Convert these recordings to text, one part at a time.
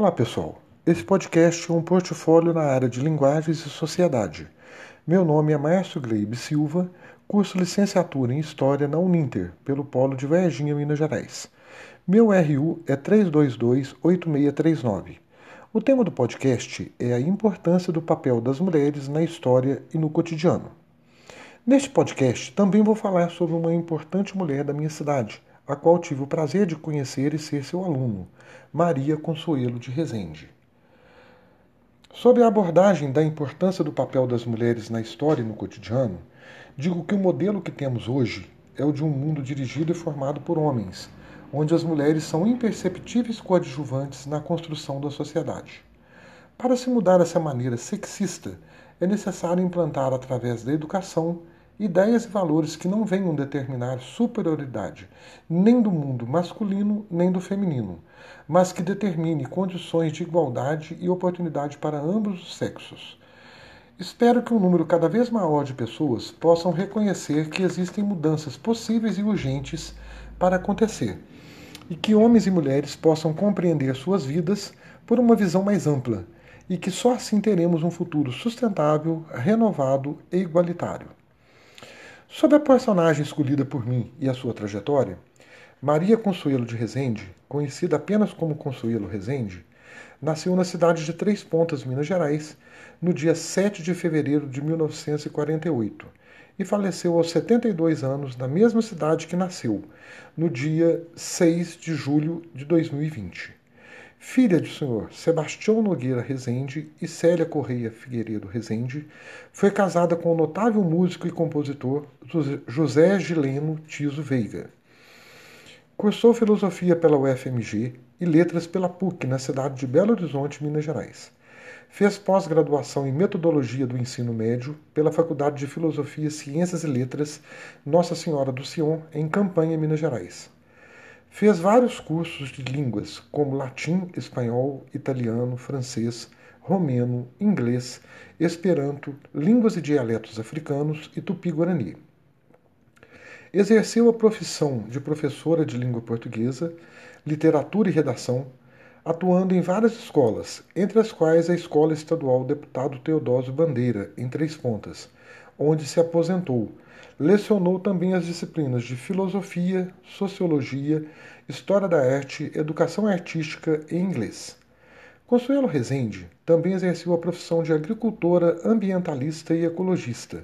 Olá, pessoal. Esse podcast é um portfólio na área de linguagens e sociedade. Meu nome é Márcio Gleibe Silva, curso licenciatura em História na Uninter, pelo Polo de Varginha, Minas Gerais. Meu RU é 3228639. O tema do podcast é a importância do papel das mulheres na história e no cotidiano. Neste podcast também vou falar sobre uma importante mulher da minha cidade, a qual tive o prazer de conhecer e ser seu aluno, Maria Consuelo de Rezende. Sobre a abordagem da importância do papel das mulheres na história e no cotidiano, digo que o modelo que temos hoje é o de um mundo dirigido e formado por homens, onde as mulheres são imperceptíveis coadjuvantes na construção da sociedade. Para se mudar essa maneira sexista, é necessário implantar através da educação ideias e valores que não venham determinar superioridade nem do mundo masculino nem do feminino, mas que determine condições de igualdade e oportunidade para ambos os sexos. Espero que um número cada vez maior de pessoas possam reconhecer que existem mudanças possíveis e urgentes para acontecer, e que homens e mulheres possam compreender suas vidas por uma visão mais ampla, e que só assim teremos um futuro sustentável, renovado e igualitário. Sobre a personagem escolhida por mim e a sua trajetória, Maria Consuelo de Rezende, conhecida apenas como Consuelo Rezende, nasceu na cidade de Três Pontas, Minas Gerais, no dia 7 de fevereiro de 1948 e faleceu aos 72 anos na mesma cidade que nasceu, no dia 6 de julho de 2020 filha do senhor Sebastião Nogueira Rezende e Célia Correia Figueiredo Rezende, foi casada com o notável músico e compositor José Gileno Tiso Veiga. Cursou filosofia pela UFMG e letras pela PUC, na cidade de Belo Horizonte, Minas Gerais. Fez pós-graduação em metodologia do ensino médio pela Faculdade de Filosofia, Ciências e Letras Nossa Senhora do Sion, em Campanha, Minas Gerais. Fez vários cursos de línguas, como latim, espanhol, italiano, francês, romeno, inglês, esperanto, línguas e dialetos africanos e tupi-guarani. Exerceu a profissão de professora de língua portuguesa, literatura e redação, atuando em várias escolas, entre as quais a Escola Estadual Deputado Teodósio Bandeira, em Três Pontas, onde se aposentou. Lecionou também as disciplinas de filosofia, sociologia, história da arte, educação artística e inglês. Consuelo Rezende também exerceu a profissão de agricultora ambientalista e ecologista,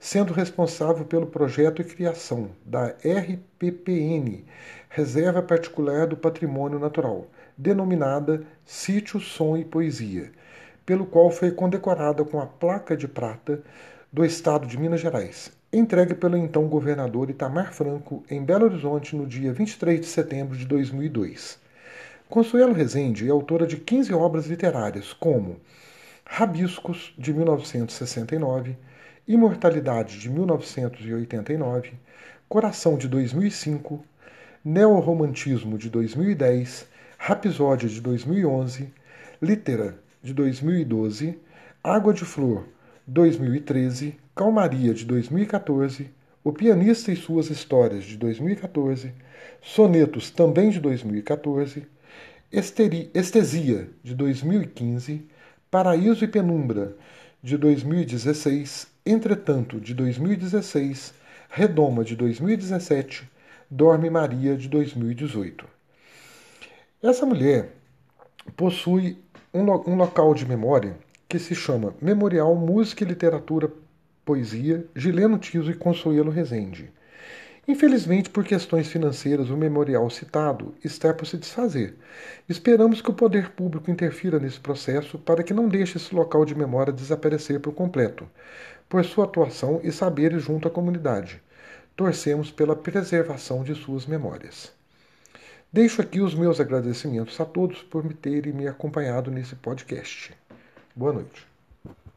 sendo responsável pelo projeto e criação da RPPN, Reserva Particular do Patrimônio Natural, denominada Sítio Som e Poesia, pelo qual foi condecorada com a placa de prata do Estado de Minas Gerais, entregue pelo então governador Itamar Franco em Belo Horizonte no dia 23 de setembro de 2002. Consuelo Rezende é autora de 15 obras literárias, como Rabiscos, de 1969, Imortalidade, de 1989, Coração, de 2005, Neorromantismo, de 2010, Rapisódia, de 2011, Litera, de 2012, Água de Flor, 2013, Calmaria de 2014, O Pianista e Suas Histórias de 2014, Sonetos também de 2014, Esteri, Estesia de 2015, Paraíso e Penumbra de 2016, Entretanto de 2016, Redoma de 2017, Dorme Maria de 2018. Essa mulher possui um, um local de memória que se chama Memorial Música e Literatura Poesia Gileno Tiso e Consuelo Rezende. Infelizmente, por questões financeiras, o memorial citado está por se desfazer. Esperamos que o poder público interfira nesse processo para que não deixe esse local de memória desaparecer por completo, por sua atuação e saberes junto à comunidade. Torcemos pela preservação de suas memórias. Deixo aqui os meus agradecimentos a todos por me terem me acompanhado nesse podcast. Boa noite.